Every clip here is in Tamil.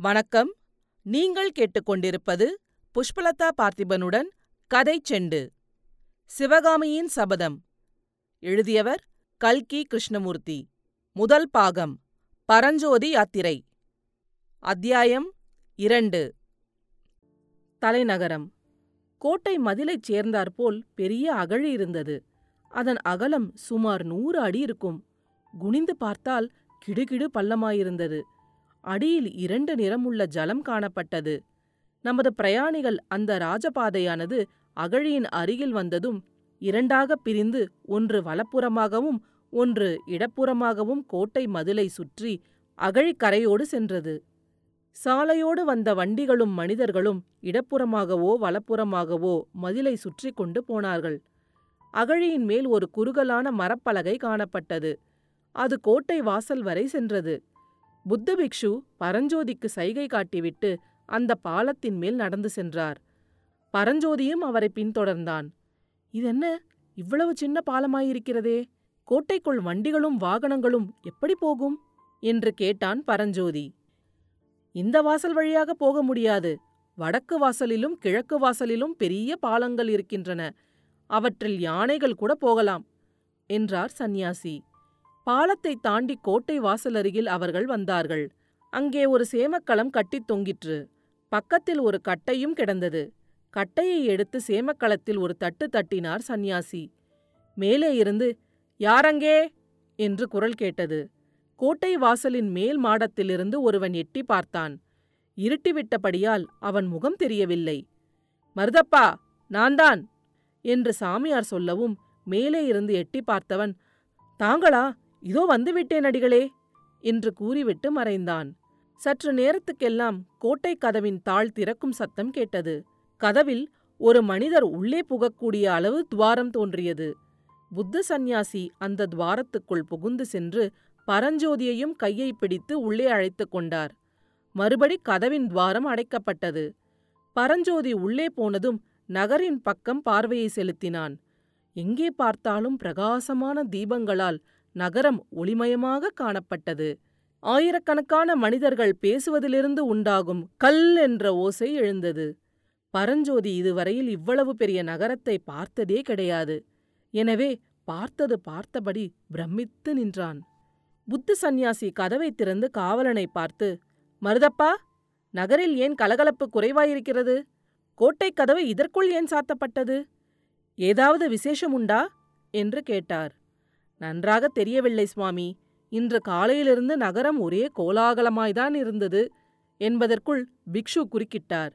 வணக்கம். நீங்கள் கேட்டுக்கொண்டிருப்பது புஷ்பலதா பார்த்திபனுடன் கதை செண்டு. சிவகாமியின் சபதம். எழுதியவர் கல்கி கிருஷ்ணமூர்த்தி. முதல் பாகம். பரஞ்சோதி யாத்திரை. அத்தியாயம் இரண்டு. தலைநகரம். கோட்டை மதிலைச் சேர்ந்தாற்போல் பெரிய அகழி இருந்தது. அதன் அகலம் சுமார் நூறு அடி இருக்கும். குனிந்து பார்த்தால் கிடுகிடு பள்ளமாயிருந்தது. அடியில் இரண்டு நிறமுள்ள ஜலம் காணப்பட்டது. நமது பிரயாணிகள் அந்த ராஜபாதையானது அகழியின் அருகில் வந்ததும் இரண்டாகப் பிரிந்து ஒன்று வலப்புறமாகவும் ஒன்று இடப்புறமாகவும் கோட்டை மதிலை சுற்றி அகழிக்கரையோடு சென்றது. சாலையோடு வந்த வண்டிகளும் மனிதர்களும் இடப்புறமாகவோ வலப்புறமாகவோ மதிலை சுற்றி கொண்டு போனார்கள். அகழியின் மேல் ஒரு குறுகலான மரப்பலகை காணப்பட்டது. அது கோட்டை வாசல் வரை சென்றது. புத்த பிக்ஷு பரஞ்சோதிக்கு சைகை காட்டிவிட்டு அந்த பாலத்தின் மேல் நடந்து சென்றார். பரஞ்சோதியும் அவரை பின்தொடர்ந்தான். இதென்ன? இவ்வளவு சின்ன பாலமாயிருக்கிறதே. கோட்டைக்குள் வண்டிகளும் வாகனங்களும் எப்படி போகும்? என்று கேட்டான் பரஞ்சோதி. இந்த வாசல் வழியாக போக முடியாது. வடக்கு வாசலிலும் கிழக்கு வாசலிலும் பெரிய பாலங்கள் இருக்கின்றன. அவற்றில் யானைகள் கூட போகலாம் என்றார் சந்நியாசி. பாலத்தை தாண்டி கோட்டை வாசலருகில் அவர்கள் வந்தார்கள். அங்கே ஒரு சேமக்களம் கட்டித் தொங்கிற்று. பக்கத்தில் ஒரு கட்டையும் கிடந்தது. கட்டையை எடுத்து சேமக்களத்தில் ஒரு தட்டு தட்டினார் சந்நியாசி. மேலே இருந்து யாரங்கே? என்று குரல் கேட்டது. கோட்டை வாசலின் மேல் மாடத்திலிருந்து ஒருவன் எட்டி பார்த்தான். இருட்டிவிட்டபடியால் அவன் முகம் தெரியவில்லை. மருதப்பா நான்தான் என்று சாமியார் சொல்லவும் மேலே இருந்து எட்டி பார்த்தவன் தாங்களா? இதோ வந்துவிட்டேன் அடிகளே! என்று கூறிவிட்டு மறைந்தான். சற்று நேரத்துக்கெல்லாம் கோட்டை கதவின் தாழ் திறக்கும் சத்தம் கேட்டது. கதவில் ஒரு மனிதர் உள்ளே புகக்கூடிய அளவு துவாரம் தோன்றியது. புத்த சந்நியாசி அந்த துவாரத்துக்குள் புகுந்து சென்று பரஞ்சோதியையும் கையை பிடித்து உள்ளே அழைத்து கொண்டார். மறுபடி கதவின் துவாரம் அடைக்கப்பட்டது. பரஞ்சோதி உள்ளே போனதும் நகரின் பக்கம் பார்வையை செலுத்தினான். எங்கே பார்த்தாலும் பிரகாசமான தீபங்களால் நகரம் ஒளிமயமாக காணப்பட்டது. ஆயிரக்கணக்கான மனிதர்கள் பேசுவதிலிருந்து உண்டாகும் கல் என்ற ஓசை எழுந்தது. பரஞ்சோதி இதுவரையில் இவ்வளவு பெரிய நகரத்தை பார்த்ததே கிடையாது. எனவே பார்த்தது பார்த்தபடி பிரமித்து நின்றான். புத்த சந்நியாசி கதவை திறந்து காவலனை பார்த்து மருதப்பா நகரில் ஏன் கலகலப்பு குறைவாயிருக்கிறது? கோட்டைக் கதவு இதற்குள் ஏன் சாத்தப்பட்டது? ஏதாவது விசேஷம் உண்டா? என்று கேட்டார். நன்றாக தெரியவில்லை சுவாமி. இன்று காலையிலிருந்து நகரம் ஒரே கோலாகலமாய்தான் இருந்தது என்பதற்குள் பிக்ஷு குறுக்கிட்டார்.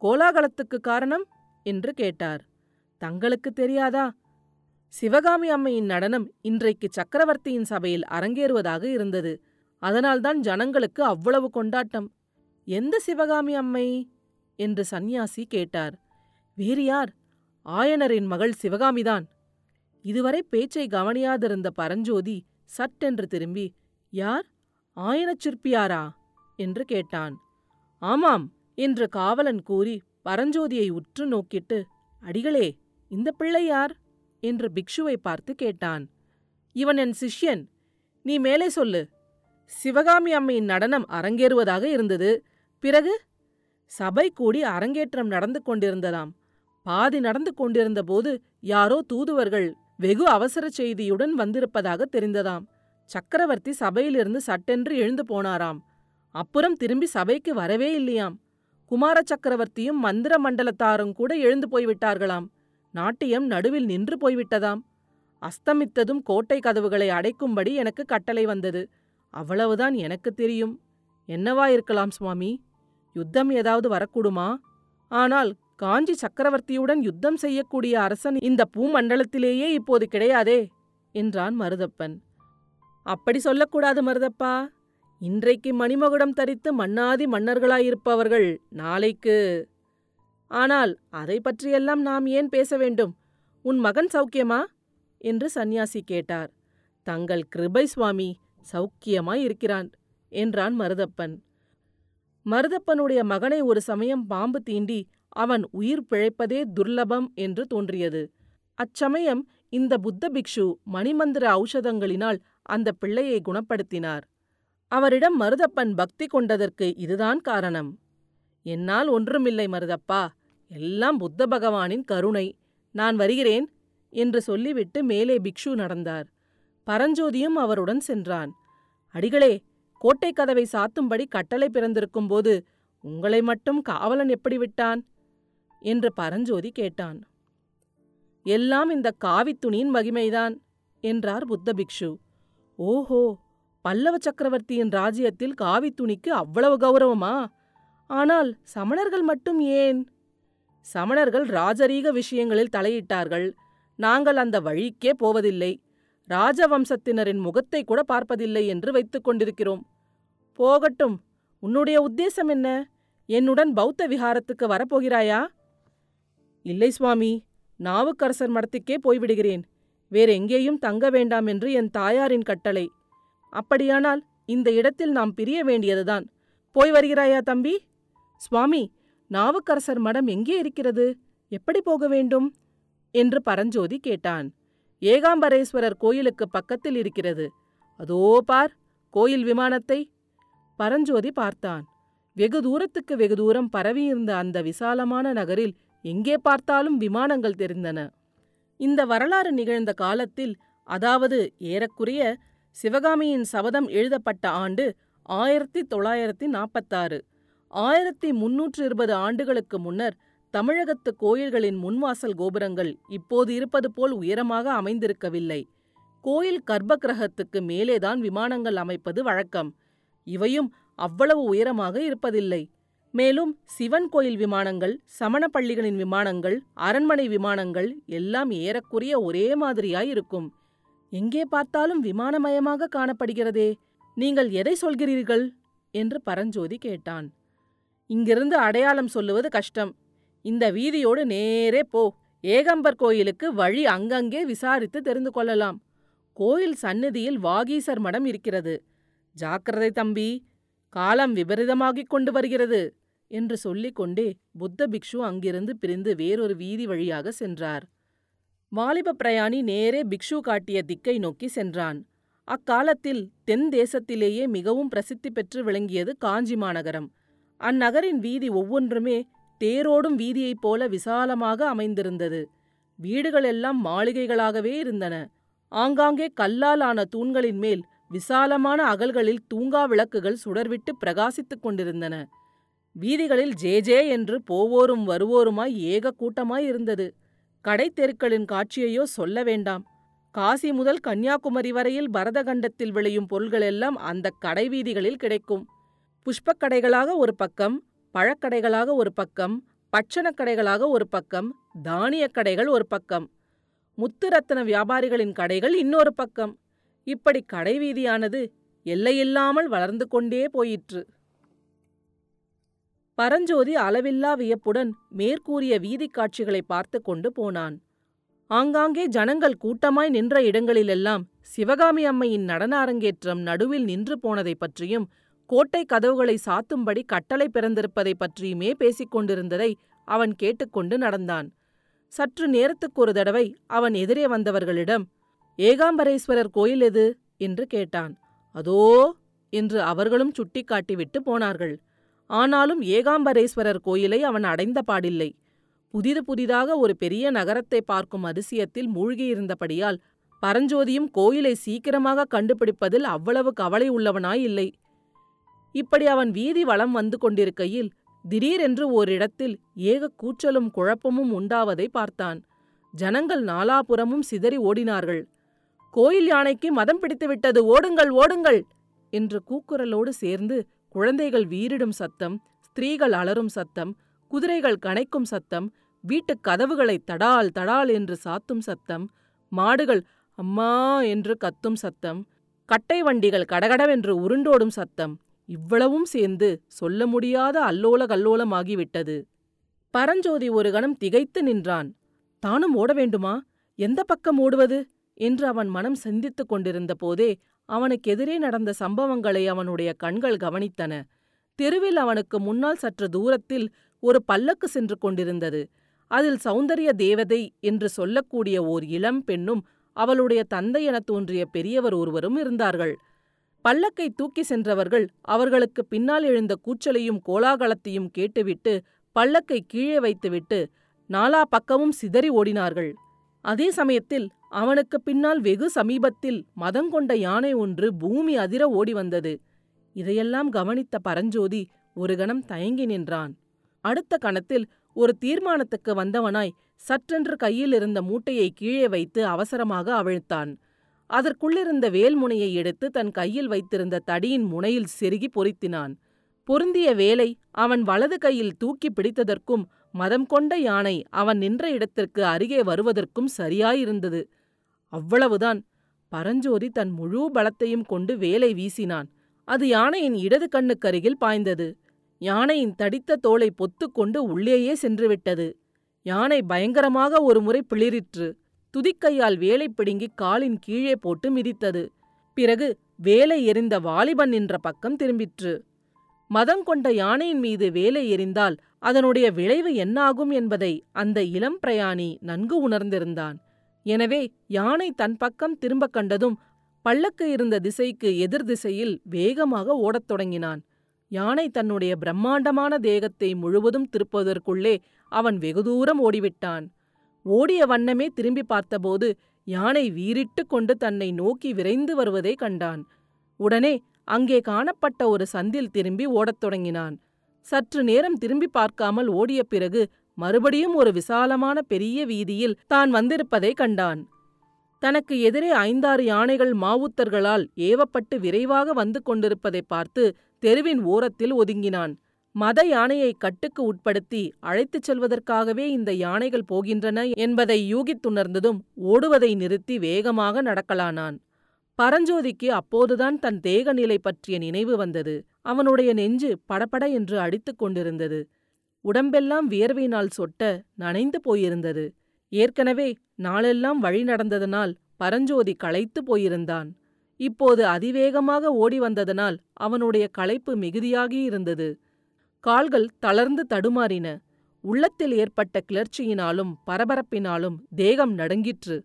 கோலாகலத்துக்கு காரணம்? என்று கேட்டார். தங்களுக்கு தெரியாதா? சிவகாமி அம்மையின் நடனம் இன்றைக்கு சக்கரவர்த்தியின் சபையில் அரங்கேறுவதாக இருந்தது. அதனால்தான் ஜனங்களுக்கு அவ்வளவு கொண்டாட்டம். எந்த சிவகாமி அம்மை? என்று சந்நியாசி கேட்டார். வேறு யார்? ஆயனரின் மகள் சிவகாமிதான். இதுவரை பேச்சை கவனியாதிருந்த பரஞ்சோதி சட்டென்று திரும்பி யார்? ஆயனச் சிற்பியாரா? என்று கேட்டான். ஆமாம் என்று காவலன் கூறி பரஞ்சோதியை உற்று நோக்கிட்டு அடிகளே இந்த பிள்ளை யார்? என்று பிக்ஷுவை பார்த்து கேட்டான். இவன் என் சிஷ்யன். நீ மேலே சொல்லு. சிவகாமி அம்மையின் நடனம் அரங்கேறுவதாக இருந்தது. பிறகு? சபை கூடி அரங்கேற்றம் நடந்து கொண்டிருந்ததாம். பாதி நடந்து கொண்டிருந்தபோது யாரோ தூதுவர்கள் வெகு அவசர செய்தியுடன் வந்திருப்பதாக தெரிந்ததாம். சக்கரவர்த்தி சபையிலிருந்து சட்டென்று எழுந்து போனாராம். அப்புறம் திரும்பி சபைக்கு வரவே இல்லையாம். குமார சக்கரவர்த்தியும் மந்திர மண்டலத்தாரும் கூட எழுந்து போய்விட்டார்களாம். நாட்டியம் நடுவில் நின்று போய்விட்டதாம். அஸ்தமித்ததும் கோட்டை கதவுகளை அடைக்கும்படி எனக்கு கட்டளை வந்தது. அவ்வளவுதான் எனக்கு தெரியும். என்னவா இருக்கலாம் சுவாமி? யுத்தம் ஏதாவது வரக்கூடுமா? ஆனால் காஞ்சி சக்கரவர்த்தியுடன் யுத்தம் செய்யக்கூடிய அரசன் இந்த பூமண்டலத்திலேயே இப்போது கிடையாதே என்றான் மருதப்பன். அப்படி சொல்லக்கூடாது மருதப்பா. இன்றைக்கு மணிமகுடம் தரித்து மன்னாதி மன்னர்களாயிருப்பவர்கள் நாளைக்கு. ஆனால் அதை பற்றியெல்லாம் நாம் ஏன் பேச வேண்டும்? உன் மகன் சௌக்கியமா? என்று சந்நியாசி கேட்டார். தங்கள் கிருபை சுவாமி சௌக்கியமாய் இருக்கிறான் என்றான் மருதப்பன். மருதப்பனுடைய மகனை ஒரு சமயம் பாம்பு தீண்டி அவன் உயிர் பிழைப்பதே துர்லபம் என்று தோன்றியது. அச்சமயம் இந்த புத்த பிக்ஷு மணிமந்திர ஔஷதங்களினால் அந்த பிள்ளையை குணப்படுத்தினார். அவரிடம் மருதப்பன் பக்தி கொண்டதற்கு இதுதான் காரணம். என்னால் ஒன்றுமில்லை மருதப்பா எல்லாம் புத்த பகவானின் கருணை நான் வருகிறேன் என்று சொல்லிவிட்டு மேலே பிக்ஷு நடந்தார். பரஞ்சோதியும் அவருடன் சென்றான். அடிகளே கோட்டை கதவை சாத்தும்படி கட்டளை பிறந்திருக்கும் போது உங்களை மட்டும் காவலன் எப்படி விட்டான்? என்று பரஞ்சோதி கேட்டான். எல்லாம் இந்த காவித்துணியின் மகிமைதான் என்றார் புத்த பிக்ஷு. ஓஹோ பல்லவ சக்கரவர்த்தியின் ராஜ்யத்தில் காவித்துணிக்கு அவ்வளவு கௌரவமா? ஆனால் சமணர்கள் மட்டும் ஏன்? சமணர்கள் ராஜரீக விஷயங்களில் தலையிட்டார்கள். நாங்கள் அந்த வழிக்கே போவதில்லை. ராஜவம்சத்தினரின் முகத்தை கூட பார்ப்பதில்லை என்று வைத்துக் கொண்டிருக்கிறோம். போகட்டும் உன்னுடைய உத்தேசம் என்ன? என்னுடன் பௌத்த விஹாரத்துக்கு வரப்போகிறாயா? இல்லை சுவாமி நாவுக்கரசர் மடத்துக்கே போய்விடுகிறேன். வேறெங்கேயும் தங்க வேண்டாம் என்று என் தாயாரின் கட்டளை. அப்படியானால் இந்த இடத்தில் நாம் பிரிய வேண்டியதுதான். போய் வருகிறாயா தம்பி? சுவாமி நாவுக்கரசர் மடம் எங்கே இருக்கிறது? எப்படி போக வேண்டும்? என்று பரஞ்சோதி கேட்டான். ஏகாம்பரேஸ்வரர் கோயிலுக்கு பக்கத்தில் இருக்கிறது. அதோ பார் கோயில் விமானத்தை. பரஞ்சோதி பார்த்தான். வெகு தூரத்துக்கு வெகு தூரம் பரவியிருந்த அந்த விசாலமான நகரில் எங்கே பார்த்தாலும் விமானங்கள் தெரிந்தன. இந்த வரலாறு நிகழ்ந்த காலத்தில் அதாவது ஏறக்குறைய சிவகாமியின் சபதம் எழுதப்பட்ட ஆண்டு ஆயிரத்தி தொள்ளாயிரத்தி நாற்பத்தாறு ஆயிரத்தி முன்னூற்று இருபது ஆண்டுகளுக்கு முன்னர் தமிழகத்து கோயில்களின் முன்வாசல் கோபுரங்கள் இப்போது இருப்பது போல் உயரமாக அமைந்திருக்கவில்லை. கோயில் கர்ப்பகிரகத்துக்கு மேலேதான் விமானங்கள் அமைப்பது வழக்கம். இவையும் அவ்வளவு உயரமாக இருப்பதில்லை. மேலும் சிவன் கோயில் விமானங்கள் சமண பள்ளிகளின் விமானங்கள் அரண்மனை விமானங்கள் எல்லாம் ஏறக்குறைய ஒரே மாதிரியாய் இருக்கும். எங்கே பார்த்தாலும் விமானமயமாக காணப்படுகிறதே. நீங்கள் எதை சொல்கிறீர்கள்? என்று பரஞ்சோதி கேட்டான். இங்கிருந்து அடையாளம் சொல்லுவது கஷ்டம். இந்த வீதியோடு நேரே போ. ஏகம்பர் கோயிலுக்கு வழி அங்கங்கே விசாரித்து தெரிந்து கொள்ளலாம். கோயில் சந்நிதியில் வாகீசர் மடம் இருக்கிறது. ஜாக்கிரதை தம்பி காலம் விபரீதமாகிக் கொண்டு வருகிறது. என்று சொல்லிக் கொண்டே புத்த பிக்ஷு அங்கிருந்து பிரிந்து வேறொரு வீதி வழியாக சென்றார். வாலிப பிரயாணி நேரே பிக்ஷு காட்டிய திக்கை நோக்கி சென்றான். அக்காலத்தில் தென் தேசத்திலேயே மிகவும் பிரசித்தி பெற்று விளங்கியது காஞ்சி மாநகரம் அந்நகரின் வீதி ஒவ்வொன்றுமே தேரோடும் வீதியைப் போல விசாலமாக அமைந்திருந்தது. வீடுகளெல்லாம் மாளிகைகளாகவே இருந்தன. ஆங்காங்கே கல்லால் ஆன தூண்களின் மேல் விசாலமான அகல்களில் தூங்கா விளக்குகள் சுடர்விட்டு பிரகாசித்துக் கொண்டிருந்தன. வீதிகளில் ஜே ஜே என்று போவோரும் வருவோருமாய் ஏக கூட்டமாய் இருந்தது. கடைத்தெருக்களின் காட்சியையோ சொல்ல வேண்டாம். காசி முதல் கன்னியாகுமரி வரையில் பரதகண்டத்தில் விளையும் பொருள்களெல்லாம் அந்த கடை வீதிகளில் கிடைக்கும். புஷ்பக் கடைகளாக ஒரு பக்கம் பழக்கடைகளாக ஒரு பக்கம் பட்சணக் கடைகளாக ஒரு பக்கம் தானியக் கடைகள் ஒரு பக்கம். முத்துரத்தின வியாபாரிகளின் கடைகள் இன்னொரு பக்கம். இப்படி கடைவீதியானது எல்லையில்லாமல் வளர்ந்து கொண்டே போயிற்று. பரஞ்சோதி அளவில்லா வியப்புடன் மேற்கூறிய வீதிக் காட்சிகளை பார்த்து கொண்டு போனான். ஆங்காங்கே ஜனங்கள் கூட்டமாய் நின்ற இடங்களிலெல்லாம் சிவகாமி அம்மையின் நடன அரங்கேற்றம் நடுவில் நின்று போனதைப் பற்றியும் கோட்டை கதவுகளை சாத்தும்படி கட்டளை பிறந்திருப்பதைப் பற்றியுமே பேசிக் கொண்டிருந்ததை அவன் கேட்டுக்கொண்டு நடந்தான். சற்று நேரத்துக்கு ஒரு தடவை அவன் எதிரே வந்தவர்களிடம் ஏகாம்பரேஸ்வரர் கோயில் எது? என்று கேட்டான். அதோ! என்று அவர்களும் சுட்டிக்காட்டிவிட்டு போனார்கள். ஆனாலும் ஏகாம்பரேஸ்வரர் கோயிலை அவன் அடைந்த பாடில்லை. புதிது புதிதாக ஒரு பெரிய நகரத்தை பார்க்கும் அதிசயத்தில் மூழ்கியிருந்தபடியால் பரஞ்சோதியும் கோயிலை சீக்கிரமாக கண்டுபிடிப்பதில் அவ்வளவு கவலை உள்ளவனாய் இல்லை இப்படி அவன் வீதி வளம் வந்து கொண்டிருக்கையில் திடீரென்று ஓரிடத்தில் ஏக கூச்சலும் குழப்பமும் உண்டாவதை பார்த்தான். ஜனங்கள் நாலாபுறமும் சிதறி ஓடினார்கள். கோயில் யானைக்கு மதம் பிடித்துவிட்டது ஓடுங்கள் ஓடுங்கள்! என்று கூக்குரலோடு சேர்ந்து குழந்தைகள் வீரிடும் சத்தம் ஸ்திரீகள் அலறும் சத்தம் குதிரைகள் கனைக்கும் சத்தம் வீட்டுக் கதவுகளை தடால் தடால் என்று சாத்தும் சத்தம் மாடுகள் அம்மா என்று கத்தும் சத்தம் கட்டை வண்டிகள் கடகடவென்று உருண்டோடும் சத்தம் இவ்வளவும் சேர்ந்து சொல்ல முடியாத அல்லோல கல்லோலமாகிவிட்டது பரஞ்சோதி ஒரு கணம் திகைத்து நின்றான். தானும் ஓட வேண்டுமா? எந்த பக்கம் ஓடுவது? என்று அவன் மனம் சிந்தித்துக் கொண்டிருந்த போதே அவனுக்கெதிரே நடந்த சம்பவங்களை அவனுடைய கண்கள் கவனித்தன. தெருவில் அவனுக்கு முன்னால் சற்று தூரத்தில் ஒரு பல்லக்கு சென்று கொண்டிருந்தது. அதில் சௌந்தரிய தேவதை என்று சொல்லக்கூடிய ஓர் இளம் பெண்ணும் அவளுடைய தந்தை எனத் தோன்றிய பெரியவர் ஒருவரும் இருந்தார்கள். பல்லக்கை தூக்கி சென்றவர்கள் அவர்களுக்கு பின்னால் எழுந்த கூச்சலையும் கோலாகலத்தையும் கேட்டுவிட்டு பல்லக்கை கீழே வைத்துவிட்டு நாலா பக்கமும் சிதறி ஓடினார்கள். அதே சமயத்தில் அவனுக்கு பின்னால் வெகு சமீபத்தில் மதங்கொண்ட யானை ஒன்று பூமி அதிர ஓடி வந்தது இதையெல்லாம் கவனித்த பரஞ்சோதி ஒரு கணம் தயங்கி நின்றான். அடுத்த கணத்தில் ஒரு தீர்மானத்துக்கு வந்தவனாய் சற்றென்று கையில் இருந்த மூட்டையை கீழே வைத்து அவசரமாக அவிழ்த்தான். அதற்குள்ளிருந்த வேல்முனையை எடுத்து தன் கையில் வைத்திருந்த தடியின் முனையில் செருகி பொறித்தினான். பொருந்திய வேலை அவன் வலது கையில் தூக்கி பிடித்ததற்கும் மதம் கொண்ட யானை அவன் நின்ற இடத்திற்கு அருகே வருவதற்கும் சரியாயிருந்தது. அவ்வளவுதான். பரஞ்சோதி தன் முழு பலத்தையும் கொண்டு வேலை வீசினான். அது யானையின் இடது கண்ணுக்கருகில் பாய்ந்தது. யானையின் தடித்த தோலை பொத்துக்கொண்டு உள்ளேயே சென்றுவிட்டது. யானை பயங்கரமாக ஒருமுறை பிளிரிற்று துதிக்கையால் வேலை பிடுங்கி காலின் கீழே போட்டு மிதித்தது. பிறகு வேலை எறிந்த வாலிபன் நின்ற பக்கம் திரும்பிற்று. மதங்கொண்ட யானையின் மீது வேலை எறிந்தால் அதனுடைய விளைவு என்னாகும் என்பதை அந்த இளம் பிரயாணி நன்கு உணர்ந்திருந்தான். எனவே யானை தன் பக்கம் திரும்பக் கண்டதும் பல்லக்கு இருந்த திசைக்கு எதிர் திசையில் வேகமாக ஓடத் தொடங்கினான். யானை தன்னுடைய பிரம்மாண்டமான தேகத்தை முழுவதும் திருப்புவதற்குள்ளே அவன் வெகு தூரம் ஓடிவிட்டான். ஓடிய வண்ணமே திரும்பி பார்த்தபோது யானை வீறிட்டு கொண்டு தன்னை நோக்கி விரைந்து வருவதை கண்டான். உடனே அங்கே காணப்பட்ட ஒரு சந்தில் திரும்பி ஓடத் தொடங்கினான். சற்று நேரம் திரும்பி பார்க்காமல் ஓடிய பிறகு மறுபடியும் ஒரு விசாலமான பெரிய வீதியில் தான் வந்திருப்பதை கண்டான். தனக்கு எதிரே ஐந்தாறு யானைகள் மாவுத்தர்களால் ஏவப்பட்டு விரைவாக வந்து கொண்டிருப்பதை பார்த்து தெருவின் ஓரத்தில் ஒதுங்கினான். மத யானையை கட்டுக்கு உட்படுத்தி அழைத்துச் செல்வதற்காகவே இந்த யானைகள் போகின்றன என்பதை யூகித்துணர்ந்ததும் ஓடுவதை நிறுத்தி வேகமாக நடக்கலானான். பரஞ்சோதிக்கு அப்போதுதான் தன் தேக நிலை பற்றிய நினைவு வந்தது. அவனுடைய நெஞ்சு படபட என்று அடித்துக் கொண்டிருந்தது. உடம்பெல்லாம் வியர்வையினால் சொட்ட நனைந்து போயிருந்தது. ஏற்கனவே நாளெல்லாம் வழி நடந்ததனால் பரஞ்சோதி களைத்து போயிருந்தான். இப்போது அதிவேகமாக ஓடி வந்ததனால் அவனுடைய களைப்பு மிகுதியாகியிருந்தது கால்கள் தளர்ந்து தடுமாறின. உள்ளத்தில் ஏற்பட்ட கிளர்ச்சியினாலும் பரபரப்பினாலும் தேகம் நடுங்கிற்று.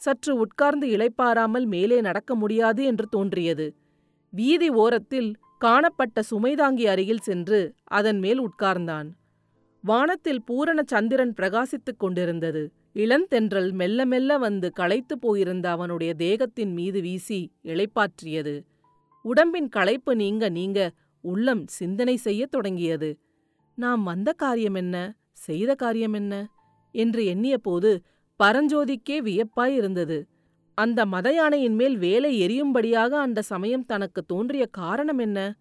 சற்று உட்கார்ந்து இளைப்பாராமல் மேலே நடக்க முடியாது என்று தோன்றியது. வீதி ஓரத்தில் காணப்பட்ட சுமைதாங்கி அருகில் சென்று அதன் மேல் உட்கார்ந்தான். வானத்தில் பூரண சந்திரன் பிரகாசித்துக் கொண்டிருந்தது. இளந்தென்றல் மெல்ல மெல்ல வந்து களைத்து போயிருந்த அவனுடைய தேகத்தின் மீது வீசி இளைப்பாற்றியது. உடம்பின் களைப்பு நீங்க நீங்க உள்ளம் சிந்தனை செய்யத் தொடங்கியது. நாம் வந்த காரியம் என்ன? செய்த காரியம் என்ன? என்று எண்ணியபோது பரஞ்சோதிக்கே வியப்பாய் இருந்தது. அந்த மத யானையின் மேல் வேலை எரியும்படியாக அந்த சமயம் தனக்கு தோன்றிய காரணம் என்ன?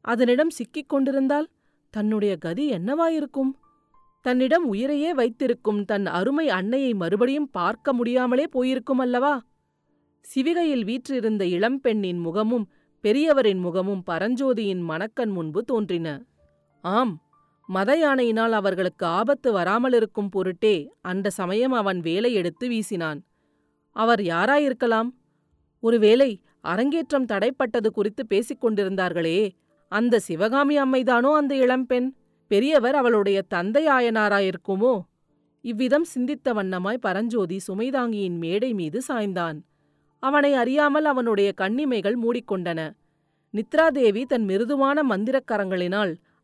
அதனிடம் சிக்கிக் கொண்டிருந்தால் தன்னுடைய கதி என்னவாயிருக்கும்? தன்னிடம் உயிரையே வைத்திருக்கும் தன் அருமை அன்னையை மறுபடியும் பார்க்க முடியாமலே போயிருக்கும் அல்லவா? சிவிகையில் வீற்றிருந்த இளம்பெண்ணின் முகமும் பெரியவரின் முகமும் பரஞ்சோதியின் மணக்கண் முன்பு தோன்றின. ஆம் மத யானையினால் அவர்களுக்கு ஆபத்து வராமலிருக்கும் பொருட்டே அந்த சமயம் அவன் வேலை எடுத்து வீசினான். அவர் யாராயிருக்கலாம்? ஒருவேளை அரங்கேற்றம் தடைப்பட்டது குறித்து பேசிக் கொண்டிருந்தார்களே அந்த சிவகாமி அம்மைதானோ அந்த இளம்பெண்? பெரியவர் அவளுடைய தந்தையாயனாராயிருக்குமோ இவ்விதம் சிந்தித்த வண்ணமாய் பரஞ்சோதி சுமைதாங்கியின் மேடை மீது சாய்ந்தான். அவனை அறியாமல் அவனுடைய கண்ணிமைகள் மூடிக்கொண்டன. நித்ராதேவி தன் மிருதுவான மந்திரக்கரங்களினால்